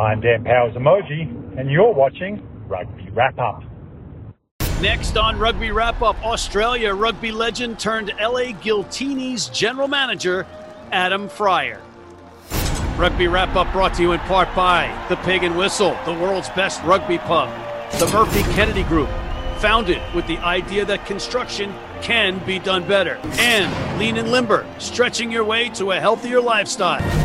I'm Dan Powers Emoji, and you're watching Rugby Wrap Up. Next on Rugby Wrap Up, Australia rugby legend turned LA Giltinis general manager, Adam Freier. Rugby Wrap Up brought to you in part by The Pig and Whistle, the world's best rugby pub, the Murphy Kennedy Group, founded with the idea that construction can be done better, and Lean and Limber, stretching your way to a healthier lifestyle.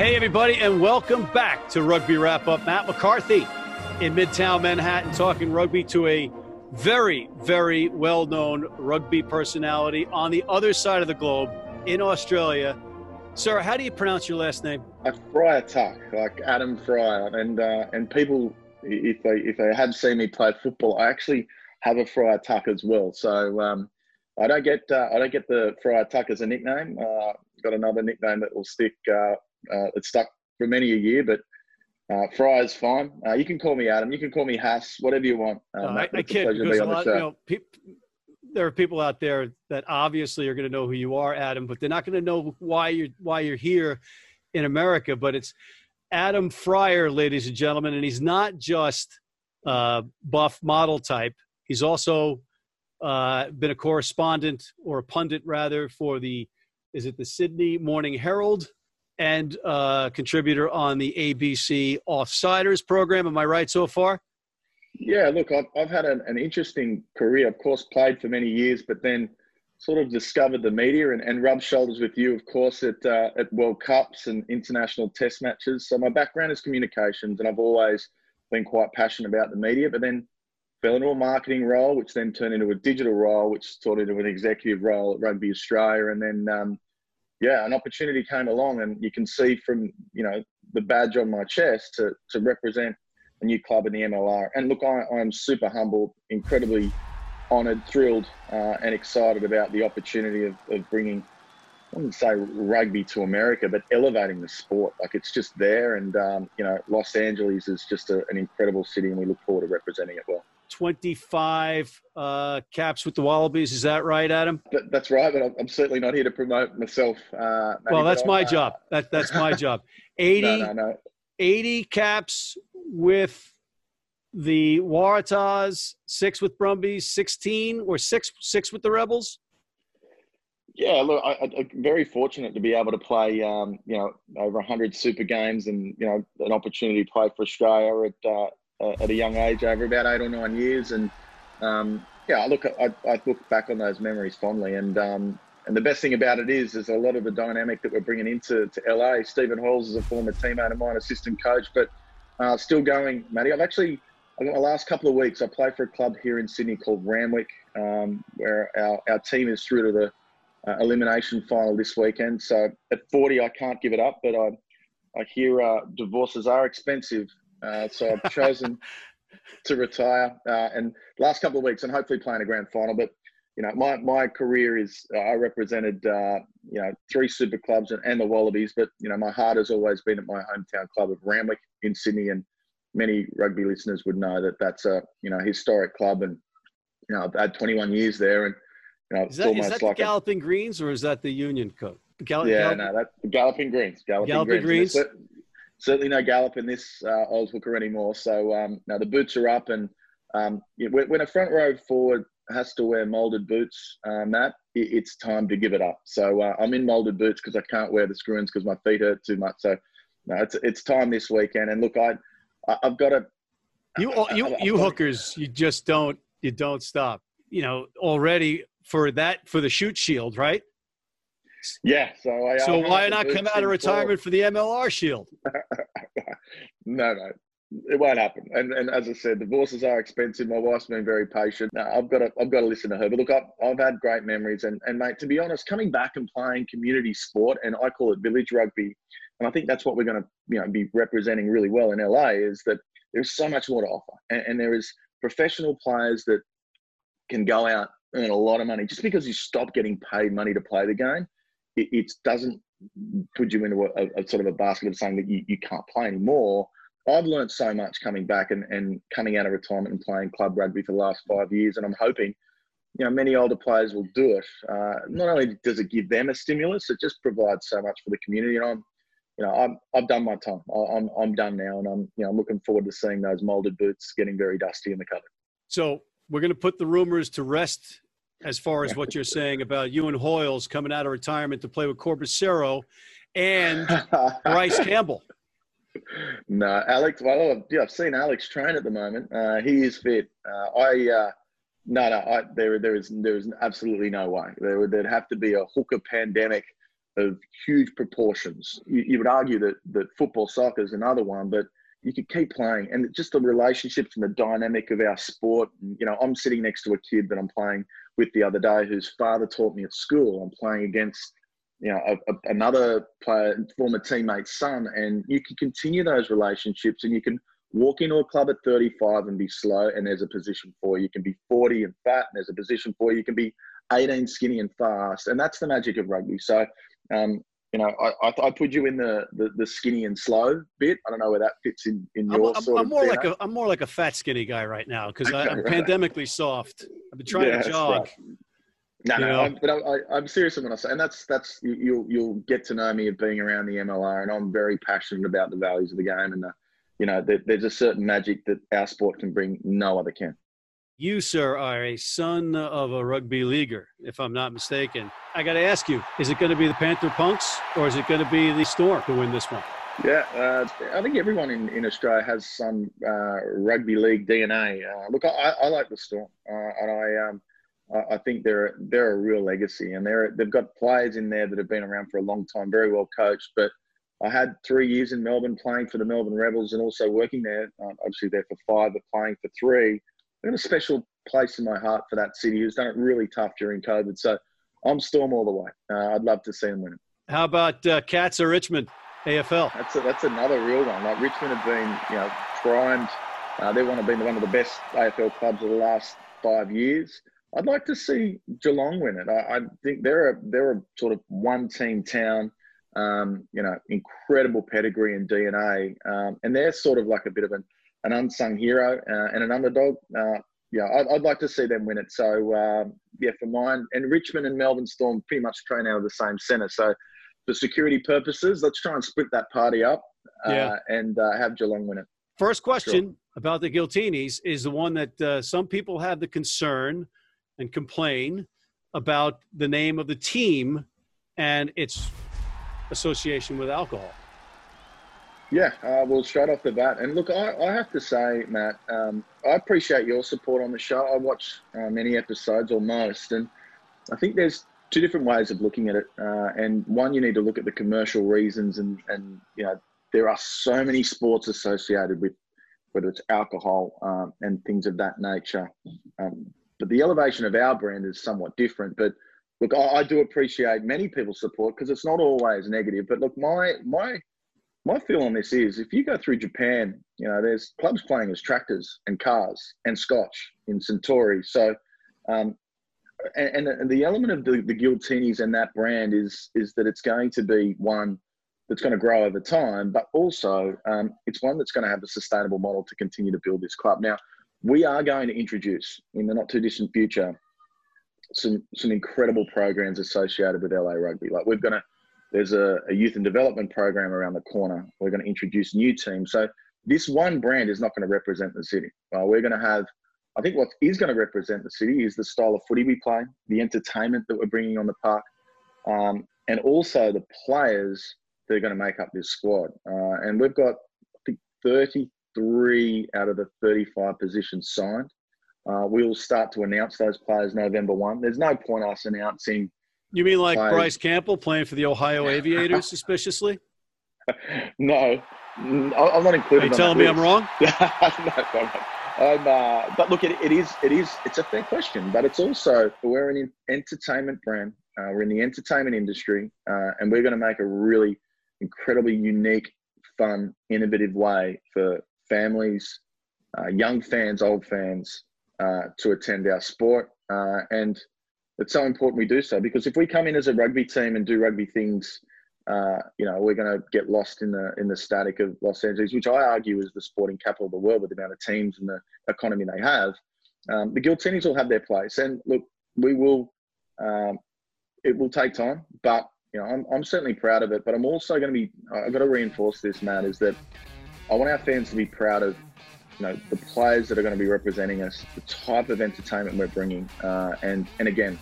Hey, everybody, and welcome back to Rugby Wrap Up. Matt McCarthy in Midtown Manhattan talking rugby to a very, very well known rugby personality on the other side of the globe in Australia. Sir, how do you pronounce your last name? A Friar Tuck, like Adam Freier, and uh, and people, if they if they have seen me play football, I actually have a Friar Tuck as well. So um, I don't get uh, I don't get the Friar Tuck as a nickname. Uh, got another nickname that will stick. Uh, it's stuck for many a year, but uh, Freier's fine. Uh, you can call me Adam. You can call me Hass. Whatever you want. Uh, I, I kid because a lot, you know, pe- there are people out there that obviously are going to know who you are, Adam, but they're not going to know why you're why you're here in America. But it's Adam Freier, ladies and gentlemen, and he's not just uh, buff model type. He's also uh, been a correspondent or a pundit rather for the is it the Sydney Morning Herald and uh, contributor on the ABC Offsiders program. Am I right so far? Yeah, look, I've, I've had an, an, interesting career. Of course, played for many years, but then sort of discovered the media and, and rubbed shoulders with you, of course, at, uh, at World Cups and international test matches. So my background is communications, and I've always been quite passionate about the media, but then fell into a marketing role, which then turned into a digital role, which turned into an executive role at Rugby Australia. And then, um, yeah, an opportunity came along, and you can see from, you know, the badge on my chest to, to represent – a new club in the MLR. And look, I, I'm super humbled, incredibly honoured, thrilled, uh, and excited about the opportunity of, of bringing, I wouldn't say rugby to America, but elevating the sport. Like it's just there. And, um, you know, Los Angeles is just a, an incredible city, and we look forward to representing it well. 25 uh, caps with the Wallabies. Is that right, Adam? That, that's right, but I'm certainly not here to promote myself. Uh, well, that's my uh, job. That, that's my job. 80, no, no, no. 80 caps with the Waratahs, six with Brumbies, 16 or six six with the Rebels? Yeah, look, I, am very fortunate to be able to play, um, you know, over 100 Super Games and, you know, an opportunity to play for Australia at, uh, at a young age, over about eight or nine years. And, um, yeah, look, I, I, look back on those memories fondly. And, um, and the best thing about it is, is a lot of the dynamic that we're bringing into to LA. Stephen Hoiles is a former teammate of mine, assistant coach, but uh, still going, Matty. I've actually, my last couple of weeks. I play for a club here in Sydney called Randwick, um, where our, our team is through to the uh, elimination final this weekend. So at 40, I can't give it up, but I, I hear uh, divorces are expensive. Uh, so I've chosen to retire. Uh, and last couple of weeks, and hopefully playing a grand final. But you know, my, my career is uh, I represented uh, you know three super clubs and, and, the Wallabies, but you know my heart has always been at my hometown club of Randwick in Sydney, and many rugby listeners would know that that's a you know historic club, and you know I've had 21 years there, and you know is that, is that like the Galloping a, Greens or is that the Union Cup? Gall- yeah, Gallop- no, that's the Galloping Greens. Galloping, Galloping Greens. Greens. Certainly no gallop in this uh, Hooker anymore. So um, now the boots are up, and um, when a front row forward has to wear molded boots, uh, Matt, it's time to give it up. So uh, I'm in molded boots because I can't wear the screws because my feet hurt too much. So no, it's it's time this weekend. And look, I I've got a you you you hookers, you just don't you don't stop. You know already for that for the Shute Shield, right? Yeah. So I, so I why not come out of retirement for the MLR Shield? no, no it won't happen. And and as I said, divorces are expensive. My wife's been very patient. Now, I've got to I've got to listen to her. But look, I've, I've had great memories. And and mate, to be honest, coming back and playing community sport, and I call it village rugby, and I think that's what we're going to you know be representing really well in LA is that there's so much more to offer, and, and there is professional players that can go out earn a lot of money just because you stop getting paid money to play the game. It, it doesn't put you into a, a, sort of a basket of saying that you, you can't play anymore I've learned so much coming back and, and coming out of retirement and playing club rugby for the last five years, and I'm hoping you know many older players will do it. Uh, not only does it give them a stimulus, it just provides so much for the community. And I'm, you know, I'm, I've done my time. I'm, I'm done now, and I'm, you know, I'm looking forward to seeing those molded boots getting very dusty in the cupboard. So we're going to put the rumors to rest as far as what you're saying about Ewan Hoiles coming out of retirement to play with Corbisiero and Bryce Campbell. No, Alex. Well, yeah, I've seen Alex train at the moment. Uh, he is fit. Uh, I uh, no, no. I, there, there is, there is absolutely no way. There would, there'd have to be a hooker pandemic of huge proportions. You, you would argue that that football, soccer is another one, but you could keep playing, and just the relationships and the dynamic of our sport. You know, I'm sitting next to a kid that I'm playing with the other day, whose father taught me at school. I'm playing against you know, a, a, another player, former teammate's son, and you can continue those relationships and you can walk into a club at 35 and be slow and there's a position for you. You can be 40 and fat and there's a position for you. You can be 18 skinny and fast. And that's the magic of rugby. So, um, you know, I, I, I, put you in the, the, the skinny and slow bit. I don't know where that fits in, in your I'm, sort I'm, of. more like a I'm more like a fat skinny guy right now because okay, I'm right. pandemically soft. I've been trying yeah, to jog. Right. No, no, I'm, but I, am serious when I say, and that's that's you, you'll you'll get to know me of being around the MLR, and I'm very passionate about the values of the game, and the, you know, there, there's a certain magic that our sport can bring, no other can. You, sir, are a son of a rugby leaguer, if I'm not mistaken. I got to ask you: Is it going to be the Panther Punks, or is it going to be the Storm to win this one? Yeah, uh, I think everyone in, in Australia has some uh, rugby league DNA. Uh, look, I, I, like the Storm, uh, and I. Um, I think they're they're a real legacy, and they're they've got players in there that have been around for a long time, very well coached. But I had three years in Melbourne playing for the Melbourne Rebels, and also working there. Um, obviously, there for five, but playing for three. I've got a special place in my heart for that city. Who's done it really tough during COVID. So I'm Storm all the way. Uh, I'd love to see them win it. How about uh, Cats or Richmond? AFL. That's a, that's another real one. Like Richmond have been, you know, primed. Uh, they've one of been one of the best AFL clubs of the last five years. I'd like to see Geelong win it. I, I think they're a they're a sort of one team town. Um, you know, incredible pedigree and DNA, um, and they're sort of like a bit of an, an unsung hero uh, and an underdog. Uh, yeah, I'd, I'd, like to see them win it. So um, yeah, for mine and Richmond and Melbourne Storm pretty much train out of the same centre. So for security purposes, let's try and split that party up uh, yeah. and uh, have Geelong win it. First question sure. about the Giltinis is the one that uh, some people have the concern and complain about the name of the team and its association with alcohol. Yeah, uh, well, straight off the bat, and look, I, I have to say, Matt, um, I appreciate your support on the show. I watch uh, many episodes, or most, and I think there's two different ways of looking at it. Uh, and one, you need to look at the commercial reasons, and and you know, there are so many sports associated with whether it's alcohol um, and things of that nature. Um, but the elevation of our brand is somewhat different. But look, I, do appreciate many people's support because it's not always negative. But look, my my my feel on this is if you go through Japan, you know, there's clubs playing as tractors and cars and scotch in Suntory. So, um, and, and, the element of the, the Giltinis and that brand is is that it's going to be one that's going to grow over time, but also um, it's one that's going to have a sustainable model to continue to build this club. Now, we are going to introduce in the not too distant future some some incredible programs associated with LA Rugby. Like we're going to there's a, a, youth and development program around the corner. We're going to introduce new teams. So this one brand is not going to represent the city. Uh, we're going to have, I think, what is going to represent the city is the style of footy we play, the entertainment that we're bringing on the park, um, and also the players that are going to make up this squad. Uh, and we've got, I think, 33 out of the 35 positions signed. Uh, we'll start to announce those players November 1. There's no point us announcing. You mean like. Bryce Campbell playing for the Ohio Aviators suspiciously? no, I'm not included. Are you telling me I'm wrong? no, no, I'm, uh, but look, it, it is, it is, it's a fair question, but it's also, we're an entertainment brand. Uh, we're in the entertainment industry, uh, and we're going to make a really incredibly unique, fun, innovative way for families, uh, young fans, old fans, uh, to attend our sport. Uh, and it's so important we do so because if we come in as a rugby team and do rugby things, uh, you know, we're going to get lost in the in the static of Los Angeles, which I argue is the sporting capital of the world with the amount of teams and the economy they have. Um, the Giltinis will have their place, and look, we will. Um, it will take time, but you know, I'm, I'm certainly proud of it. But I'm also going to be. I've got to reinforce this, Matt, is that I want our fans to be proud of you know the players that are going to be representing us, the type of entertainment we're bringing, uh, and and again,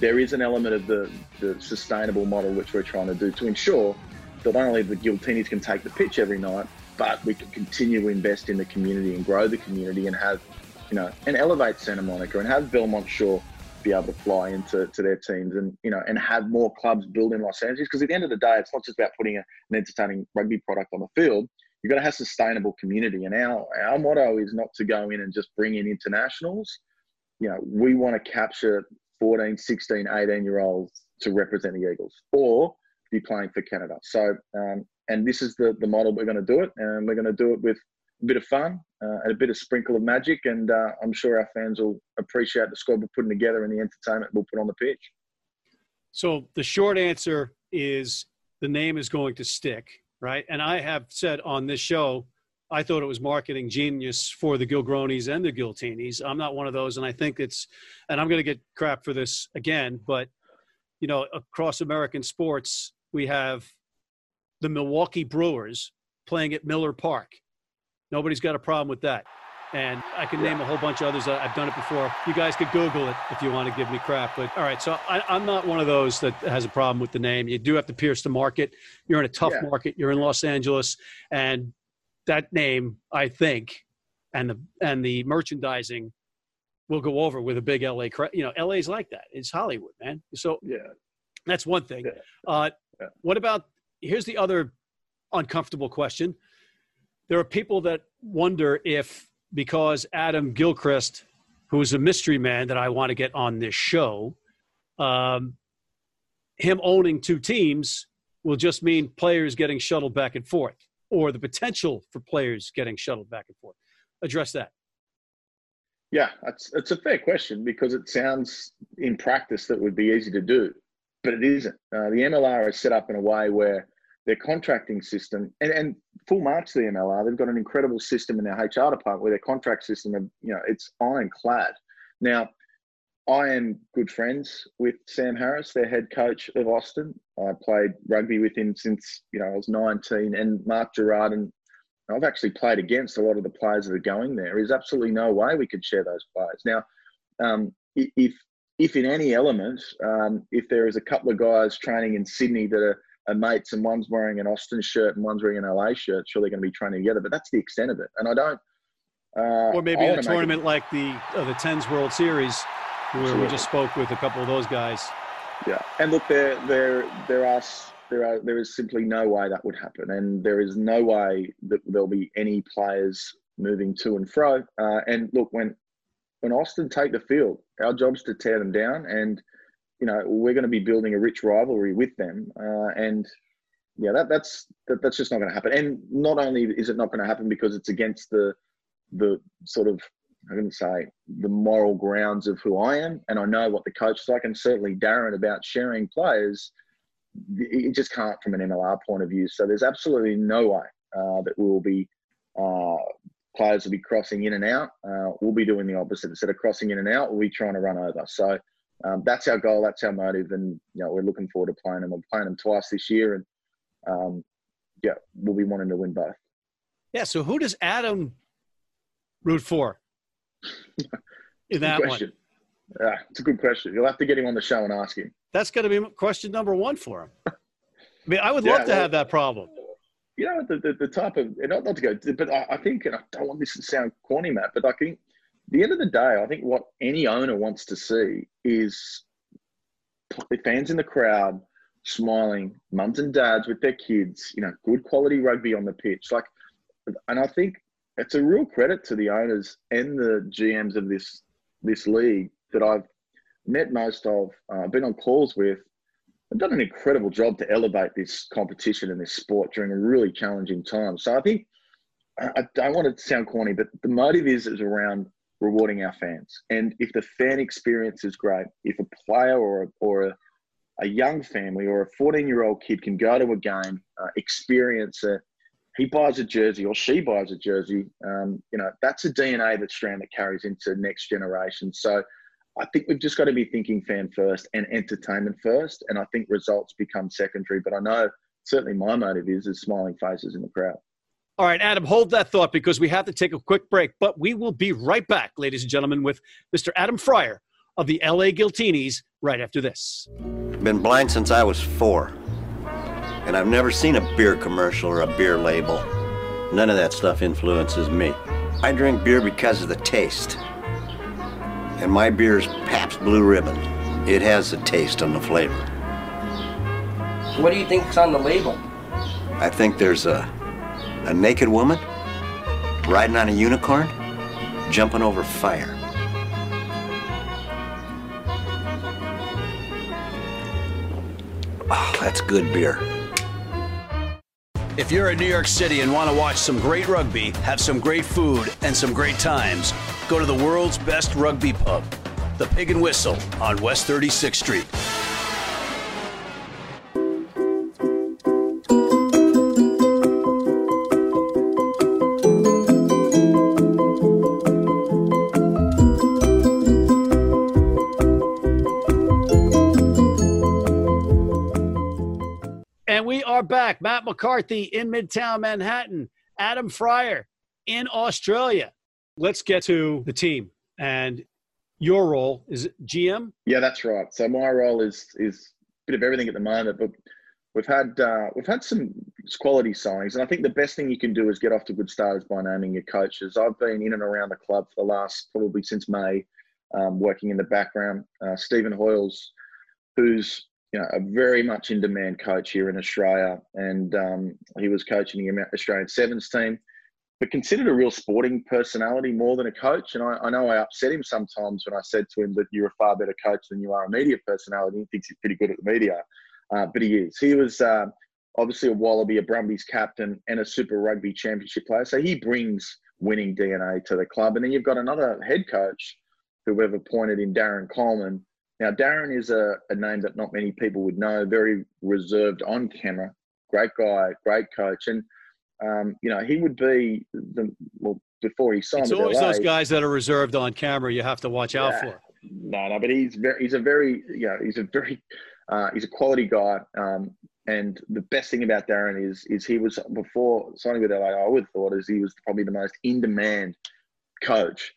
there is an element of the the sustainable model which we're trying to do to ensure that not only the Giltinis can take the pitch every night, but we can continue to invest in the community and grow the community and have you know and elevate Santa Monica and have Belmont Shore be able to fly into to their teams and you know and have more clubs build in Los Angeles. Because at the end of the day it's not just about putting a, an entertaining rugby product on the field you've got to have sustainable community. And our, our motto is not to go in and just bring in internationals. You know, we want to capture 14, 16, 18 year olds to represent the Eagles or be playing for Canada. So, um, and this is the, the model we're going to do it. And we're going to do it with a bit of fun uh, and a bit of sprinkle of magic. And uh, I'm sure our fans will appreciate the squad we're putting together and the entertainment we'll put on the pitch. So the short answer is the name is going to stick right? And I have said on this show, I thought it was marketing genius for the Gilgronis and the Giltinis. I'm not one of those, and I think it's, and I'm going to get crap for this again, but you know, across American sports, we have the Milwaukee Brewers playing at Miller Park. Nobody's got a problem with that. And I can name a whole bunch of others. I've done it before. You guys could Google it if you want to give me crap. But all right, so I, am not one of those that has a problem with the name. You do have to pierce the market. You're in a tough yeah. market. You're in Los Angeles, and that name, I think, and the and the merchandising will go over with a big LA. You know, LA's like that. It's Hollywood, man. So yeah, that's one thing. Yeah. Uh, yeah. What about? Here's the other uncomfortable question. There are people that wonder if because Adam Gilchrist, who is a mystery man that I want to get on this show, um, him owning two teams will just mean players getting shuttled back and forth, or the potential for players getting shuttled back and forth. Address that. Yeah, it's it's a fair question because it sounds in practice that would be easy to do, but it isn't. Uh, the MLR is set up in a way where their contracting system and, and full marks to the MLR. They've got an incredible system in their HR department where their contract system, you know, it's ironclad. Now, I am good friends with Sam Harris, their head coach of Austin. I played rugby with him since you know I was 19, and Mark Gerrard and I've actually played against a lot of the players that are going there. There's absolutely no way we could share those players. Now, um, if if in any element, um, if there is a couple of guys training in Sydney that are and mates, and one's wearing an Austin shirt and one's wearing an LA shirt. Sure, they're going to be training together, but that's the extent of it. And I don't. Uh, or maybe in a tournament like the uh, the Tens World Series, where Absolutely. we just spoke with a couple of those guys. Yeah, and look, there there there are there are there is simply no way that would happen, and there is no way that there'll be any players moving to and fro. Uh, and look, when when Austin take the field, our job's to tear them down and you know we're going to be building a rich rivalry with them, uh, and yeah, that, that's that, that's just not going to happen. And not only is it not going to happen because it's against the the sort of I'm going to say the moral grounds of who I am, and I know what the coach is like, and certainly Darren about sharing players. It just can't from an MLR point of view. So there's absolutely no way uh, that we will be uh, players will be crossing in and out. Uh, we'll be doing the opposite. Instead of crossing in and out, we'll be trying to run over. So um, that's our goal. That's our motive, and you know we're looking forward to playing them. We're playing them twice this year, and um, yeah, we'll be wanting to win both. Yeah. So who does Adam root for in that question. one? Yeah, it's a good question. You'll have to get him on the show and ask him. That's going to be question number one for him. I mean, I would yeah, love to well, have that problem. You know, the, the, the type of, not, not to go, but I, I think, and I don't want this to sound corny, Matt, but I think the end of the day, I think what any owner wants to see is the fans in the crowd smiling, mums and dads with their kids, you know, good quality rugby on the pitch. Like, and I think it's a real credit to the owners and the GMs of this this league that I've met most of, uh, been on calls with. I've done an incredible job to elevate this competition and this sport during a really challenging time. So I think I don't want it to sound corny, but the motive is is around rewarding our fans. And if the fan experience is great, if a player or a, or a, a young family or a 14 year old kid can go to a game, uh, experience it, he buys a jersey or she buys a jersey, um, you know, that's a DNA that Strand that carries into next generation. So I think we've just got to be thinking fan first and entertainment first, and I think results become secondary. But I know certainly my motive is is smiling faces in the crowd. All right, Adam, hold that thought because we have to take a quick break, but we will be right back, ladies and gentlemen, with Mr. Adam Freier of the LA Giltinis right after this. Been blind since I was four, and I've never seen a beer commercial or a beer label. None of that stuff influences me. I drink beer because of the taste. And my beer is Pabst Blue Ribbon. It has the taste and the flavor. What do you think's on the label? I think there's a a naked woman riding on a unicorn, jumping over fire. Oh, that's good beer. If you're in New York City and want to watch some great rugby, have some great food, and some great times, go to the world's best rugby pub, the Pig and Whistle on West 36th Street. McCarthy in Midtown Manhattan. Adam Freier in Australia. Let's get to the team and your role is GM. Yeah, that's right. So my role is is a bit of everything at the moment, but we've had uh, we've had some quality signings, and I think the best thing you can do is get off to good starters by naming your coaches. I've been in and around the club for the last probably since May, um, working in the background. Uh, Stephen Hoiles, who's you know, a very much in demand coach here in Australia, and um, he was coaching the Australian Sevens team, but considered a real sporting personality more than a coach. And I, I, know I upset him sometimes when I said to him that you're a far better coach than you are a media personality. He thinks he's pretty good at the media, uh, but he is. He was uh, obviously a Wallaby, a Brumbies captain, and a Super Rugby Championship player. So he brings winning DNA to the club. And then you've got another head coach who we've appointed in Darren Coleman now, Darren is a, a name that not many people would know, very reserved on camera, great guy, great coach. And, um, you know, he would be the, well, before he signed It's always LA, those guys that are reserved on camera you have to watch out for. No, no, but he's very, he's a very, you know, he's a very, uh, he's a quality guy. Um, and the best thing about Darren is, is he was before signing with LA. I would have thought is he was probably the most in-demand coach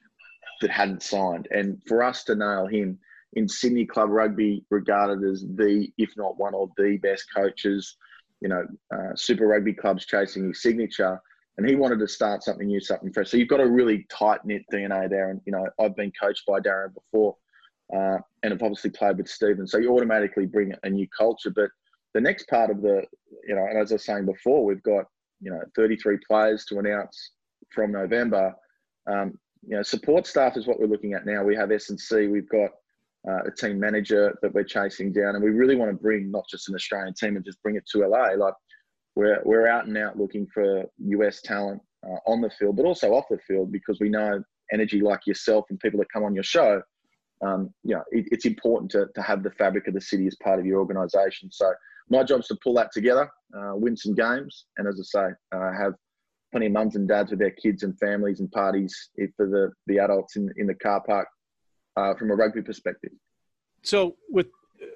that hadn't signed. And for us to nail him, in Sydney club rugby regarded as the, if not one of the best coaches. You know, uh, Super Rugby clubs chasing his signature, and he wanted to start something new, something fresh. So you've got a really tight knit DNA there. And you know, I've been coached by Darren before, uh, and have obviously played with Stephen. So you automatically bring a new culture. But the next part of the, you know, and as I was saying before, we've got you know 33 players to announce from November. Um, you know, support staff is what we're looking at now. We have S and C. We've got uh, a team manager that we're chasing down, and we really want to bring not just an Australian team and just bring it to LA. Like we're we're out and out looking for US talent uh, on the field, but also off the field because we know energy like yourself and people that come on your show. Um, you know, it, it's important to, to have the fabric of the city as part of your organisation. So my job is to pull that together, uh, win some games, and as I say, uh, have plenty of mums and dads with their kids and families and parties for the, the adults in, in the car park uh, from a rugby perspective. So with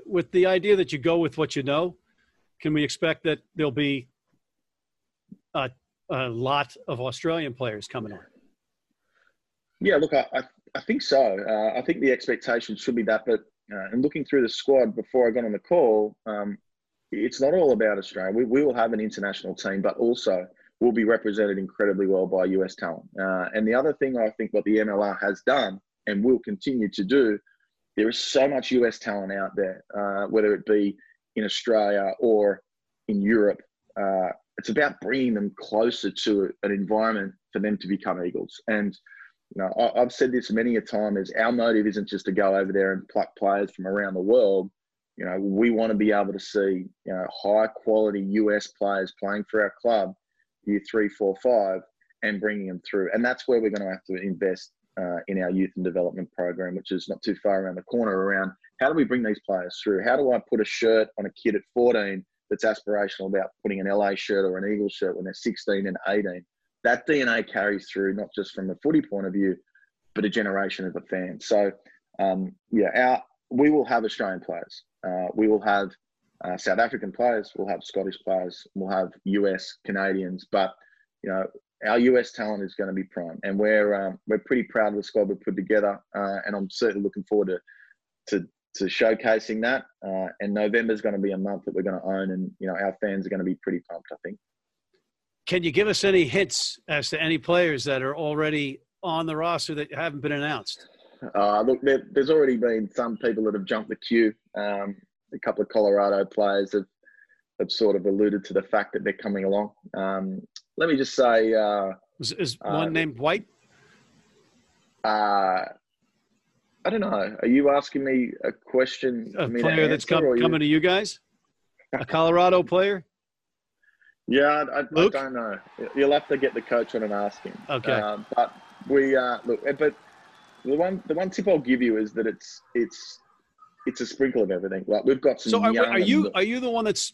with the idea that you go with what you know, can we expect that there'll be a, a lot of Australian players coming on? Yeah, look, I, I, I think so. Uh, I think the expectation should be that. But uh, and looking through the squad before I got on the call, um, it's not all about Australia. We, we will have an international team, but also we'll be represented incredibly well by US talent. Uh, and the other thing I think what the MLR has done and will continue to do, there is so much US talent out there, uh, whether it be in Australia or in Europe. Uh, it's about bringing them closer to an environment for them to become Eagles. And you know, I, have said this many a time: is our motive isn't just to go over there and pluck players from around the world. You know, we want to be able to see you know high quality US players playing for our club, year three, four, five, and bringing them through. And that's where we're going to have to invest uh, in our youth and development program, which is not too far around the corner. Around how do we bring these players through? How do I put a shirt on a kid at 14 that's aspirational about putting an LA shirt or an Eagle shirt when they're 16 and 18? That DNA carries through not just from the footy point of view, but a generation of the fans. So um, yeah, our we will have Australian players. Uh, we will have uh, South African players. We'll have Scottish players. We'll have US Canadians. But you know, our US talent is going to be prime, and we're um, we're pretty proud of the squad we've put together. Uh, and I'm certainly looking forward to to to showcasing that. Uh, and November is going to be a month that we're going to own, and you know, our fans are going to be pretty pumped. I think. Can you give us any hints as to any players that are already on the roster that haven't been announced? Uh, look, there, there's already been some people that have jumped the queue. Um, a couple of Colorado players have, have sort of alluded to the fact that they're coming along. Um, let me just say, uh, is, is one uh, named White? Uh, I don't know. Are you asking me a question? A player that's come, coming to you guys? A Colorado player? Yeah, I, I, I, don't know. You'll have to get the coach on and ask him. Okay. Uh, but we uh, look, but the one the one tip I'll give you is that it's it's it's a sprinkle of everything. Like we've got some. So are, are you are you the one that's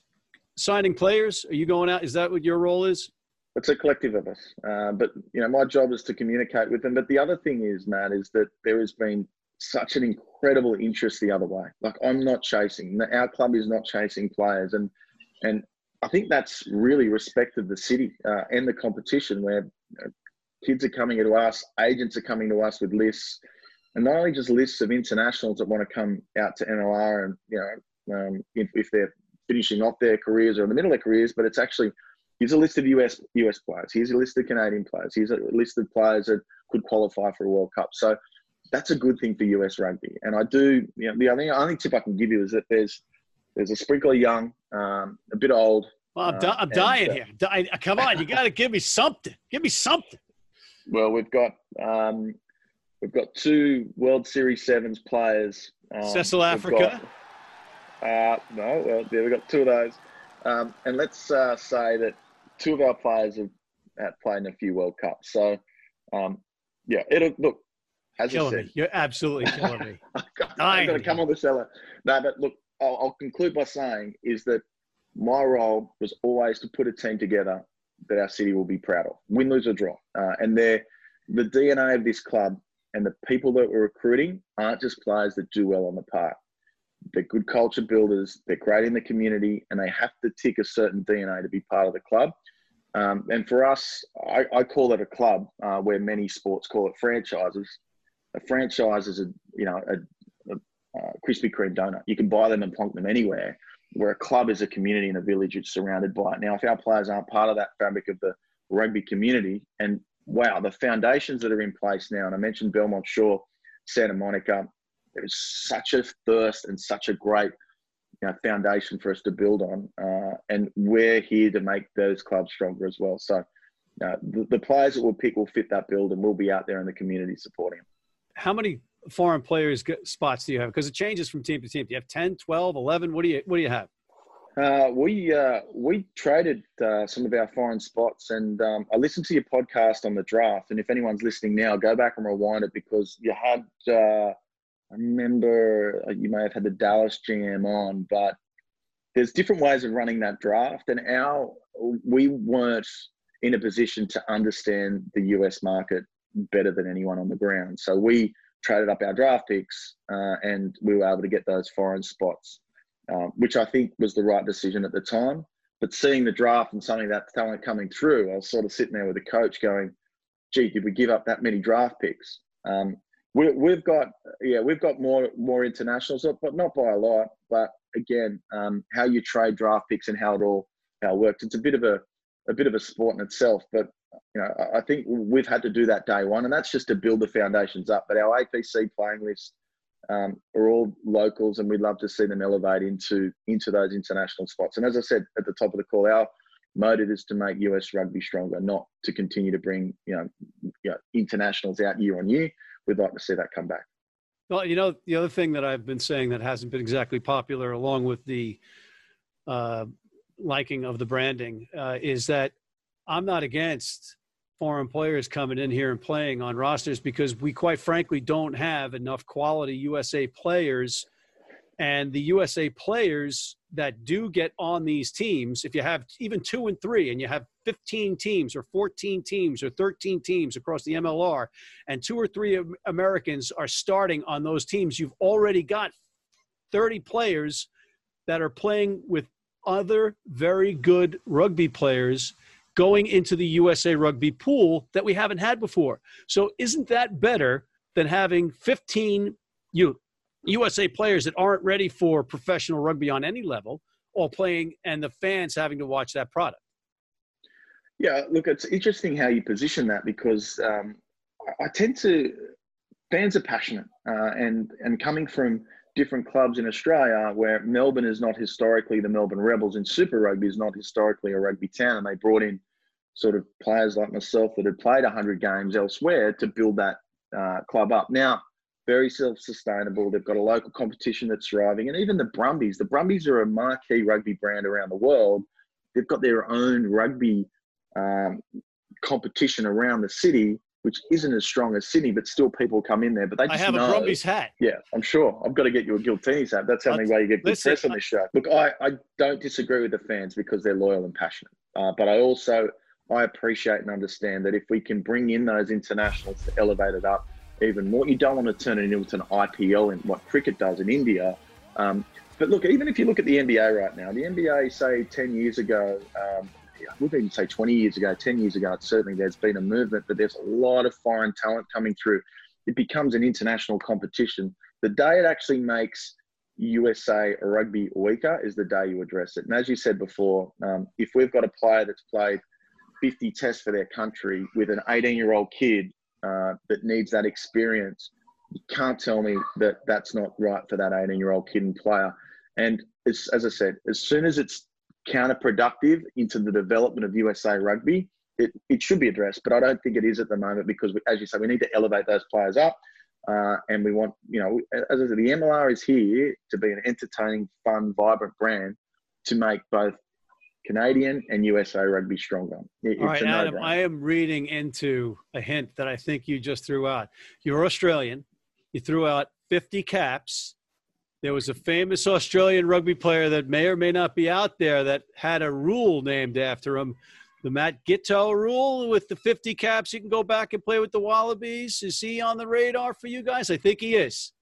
signing players? Are you going out? Is that what your role is? It's a collective of us, uh, but you know my job is to communicate with them. But the other thing is, Matt, is that there has been such an incredible interest the other way. Like I'm not chasing. Our club is not chasing players, and and I think that's really respected the city uh, and the competition, where you know, kids are coming to us, agents are coming to us with lists, and not only just lists of internationals that want to come out to MLR and you know um, if, if, they're finishing off their careers or in the middle of their careers, but it's actually here's a list of US US players, here's a list of Canadian players, here's a list of players that could qualify for a World Cup. So that's a good thing for US rugby. And I do, you know, the only, only tip I can give you is that there's there's a sprinkle of young, um, a bit old. Well, I'm, di- I'm uh, dying uh, here. Di- come on, you got to give me something. Give me something. Well, we've got um, we've got two World Series Sevens players. Um, Cecil Afrika. Uh, no, well, yeah, we've got two of those. Um, and let's uh, say that two of our players have, have played in a few World Cups. So, um, yeah, it'll look. As killing I said, me. You're absolutely killing me. I've got to come on the cellar. No, but look, I'll, I'll conclude by saying is that my role was always to put a team together that our city will be proud of, win, lose, or draw. Uh, and they're, the DNA of this club and the people that we're recruiting aren't just players that do well on the park. They're good culture builders, they're great in the community, and they have to tick a certain DNA to be part of the club. Um, and for us, I, I, call it a club uh, where many sports call it franchises. A franchise is a you know a, a, a Krispy Kreme donut. You can buy them and plonk them anywhere where a club is a community and a village it's surrounded by. It. Now, if our players aren't part of that fabric of the rugby community, and wow, the foundations that are in place now, and I mentioned Belmont Shore, Santa Monica, there is such a thirst and such a great you know, foundation for us to build on. Uh, and we're here to make those clubs stronger as well. So uh, the, the, players that we'll pick will fit that build and we'll be out there in the community supporting them. How many foreign players spots do you have? Because it changes from team to team. Do you have 10, 12, 11? What do you, what do you have? Uh, we uh, we traded uh, some of our foreign spots, and um, I listened to your podcast on the draft. And if anyone's listening now, go back and rewind it because you had. I remember you may have had the Dallas GM on, but there's different ways of running that draft, and our we weren't in a position to understand the US market better than anyone on the ground. So we traded up our draft picks, uh, and we were able to get those foreign spots, uh, which I think was the right decision at the time. But seeing the draft and something that talent coming through, I was sort of sitting there with the coach going, "Gee, did we give up that many draft picks?" Um, we, have got, yeah, we've got more more internationals, but not by a lot. But again, um, how you trade draft picks and how it all how it works, it's a bit of a a bit of a sport in itself. But you know, I think we've had to do that day one, and that's just to build the foundations up. But our APC playing list um, are all locals, and we'd love to see them elevate into into those international spots. And as I said at the top of the call, our motive is to make US rugby stronger, not to continue to bring you know, you know internationals out year on year. We'd like to see that come back. Well, you know, the other thing that I've been saying that hasn't been exactly popular, along with the uh, liking of the branding, uh, is that I'm not against foreign players coming in here and playing on rosters because we quite frankly don't have enough quality USA players And the USA players that do get on these teams, if you have even two and three, and you have 15 teams or 14 teams or 13 teams across the MLR, and two or three Americans are starting on those teams, you've already got 30 players that are playing with other very good rugby players going into the USA rugby pool that we haven't had before. So isn't that better than having 15 you USA players that aren't ready for professional rugby on any level all playing and the fans having to watch that product? Yeah, look, it's interesting how you position that because um, I tend to fans are passionate uh, and and coming from different clubs in Australia where Melbourne is not historically the Melbourne Rebels and Super Rugby is not historically a rugby town. And they brought in sort of players like myself that had played 100 games elsewhere to build that uh, club up. Now, very self-sustainable. They've got a local competition that's thriving, and even the Brumbies. The Brumbies are a marquee rugby brand around the world. They've got their own rugby um, competition around the city which isn't as strong as Sydney, but still people come in there. But they just I have know, a Brumbies hat. Yeah, I'm sure. I've got to get you a Giltinis hat. That's the only way you get good press on this show. Look, I, I don't disagree with the fans because they're loyal and passionate. Uh, but I also I appreciate and understand that if we can bring in those internationals to elevate it up even more, you don't want to turn it into an IPL in what cricket does in India. Um, but look, even if you look at the NBA right now, the NBA, say 10 years ago, um, I wouldn't even say 20 years ago, 10 years ago, certainly there's been a movement, but there's a lot of foreign talent coming through. It becomes an international competition. The day it actually makes USA rugby weaker is the day you address it. And as you said before, um, if we've got a player that's played 50 tests for their country with an 18 year old kid uh, that needs that experience, you can't tell me that that's not right for that 18 year old kid and player. And as, as I said, as soon as it's counterproductive into the development of USA rugby, it, it should be addressed. But I don't think it is at the moment because, we, as you say, we need to elevate those players up. Uh, and we want, you know, as I said, the MLR is here to be an entertaining, fun, vibrant brand to make both Canadian and USA rugby stronger. It, All right, Adam, I am reading into a hint that I think you just threw out. You're Australian. You threw out 50 caps there was a famous Australian rugby player that may or may not be out there that had a rule named after him. The Matt Giteau rule with the 50 caps, you can go back and play with the Wallabies. Is he on the radar for you guys? I think he is.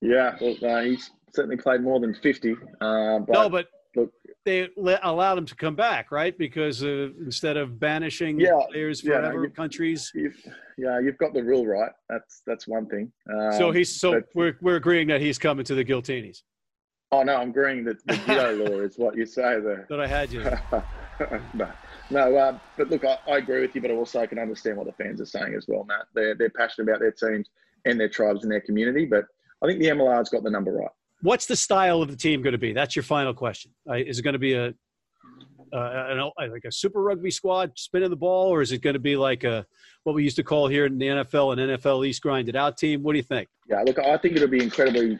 Yeah, well, uh, he's certainly played more than 50. Uh, but no, but they allowed him to come back, right? Because uh, instead of banishing yeah, players forever, yeah, countries. You've, yeah, you've got the rule right. That's that's one thing. Um, so he's so but, we're we're agreeing that he's coming to the Giltinis. Oh no, I'm agreeing that the Giteau law is what you say there. That I had you. no, no, uh, but look, I, I, agree with you, but also I can understand what the fans are saying as well, Matt. They're they're passionate about their teams and their tribes and their community, but I think the MLR's got the number right. What's the style of the team going to be? That's your final question. Uh, is it going to be a, uh, like a super rugby squad spinning the ball, or is it going to be like a what we used to call here in the NFL an NFL East grinded out team? What do you think? Yeah, look, I think it'll be incredibly.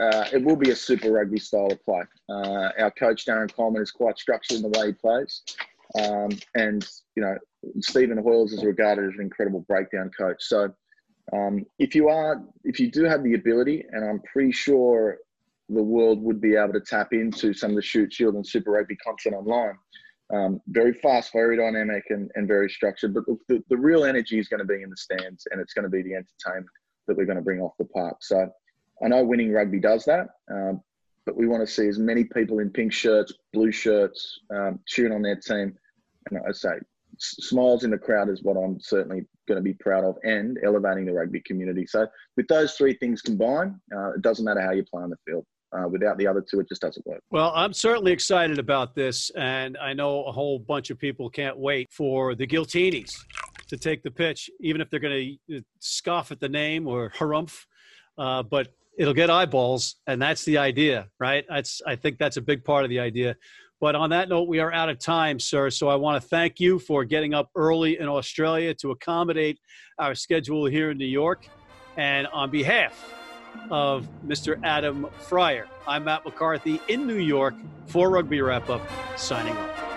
Uh, it will be a super rugby style of play. Uh, our coach Darren Coleman is quite structured in the way he plays, um, and you know Stephen Hoiles is regarded as an incredible breakdown coach. So. Um, if you are, if you do have the ability, and I'm pretty sure the world would be able to tap into some of the Shute Shield and Super Rugby content online. Um, very fast, very dynamic, and, and very structured. But the, the real energy is going to be in the stands, and it's going to be the entertainment that we're going to bring off the park. So I know winning rugby does that, um, but we want to see as many people in pink shirts, blue shirts, um, cheering on their team. And I say, smiles in the crowd is what I'm certainly going to be proud of, and elevating the rugby community. So with those three things combined, uh, it doesn't matter how you play on the field. Uh, without the other two, it just doesn't work. Well, I'm certainly excited about this, and I know a whole bunch of people can't wait for the Giltinis to take the pitch, even if they're going to uh, scoff at the name or harumph. Uh, but it'll get eyeballs, and that's the idea, right? That's I think that's a big part of the idea. But on that note, we are out of time, sir. So I want to thank you for getting up early in Australia to accommodate our schedule here in New York. And on behalf of Mr. Adam Freier. I'm Matt McCarthy in New York for Rugby Wrap Up, signing off.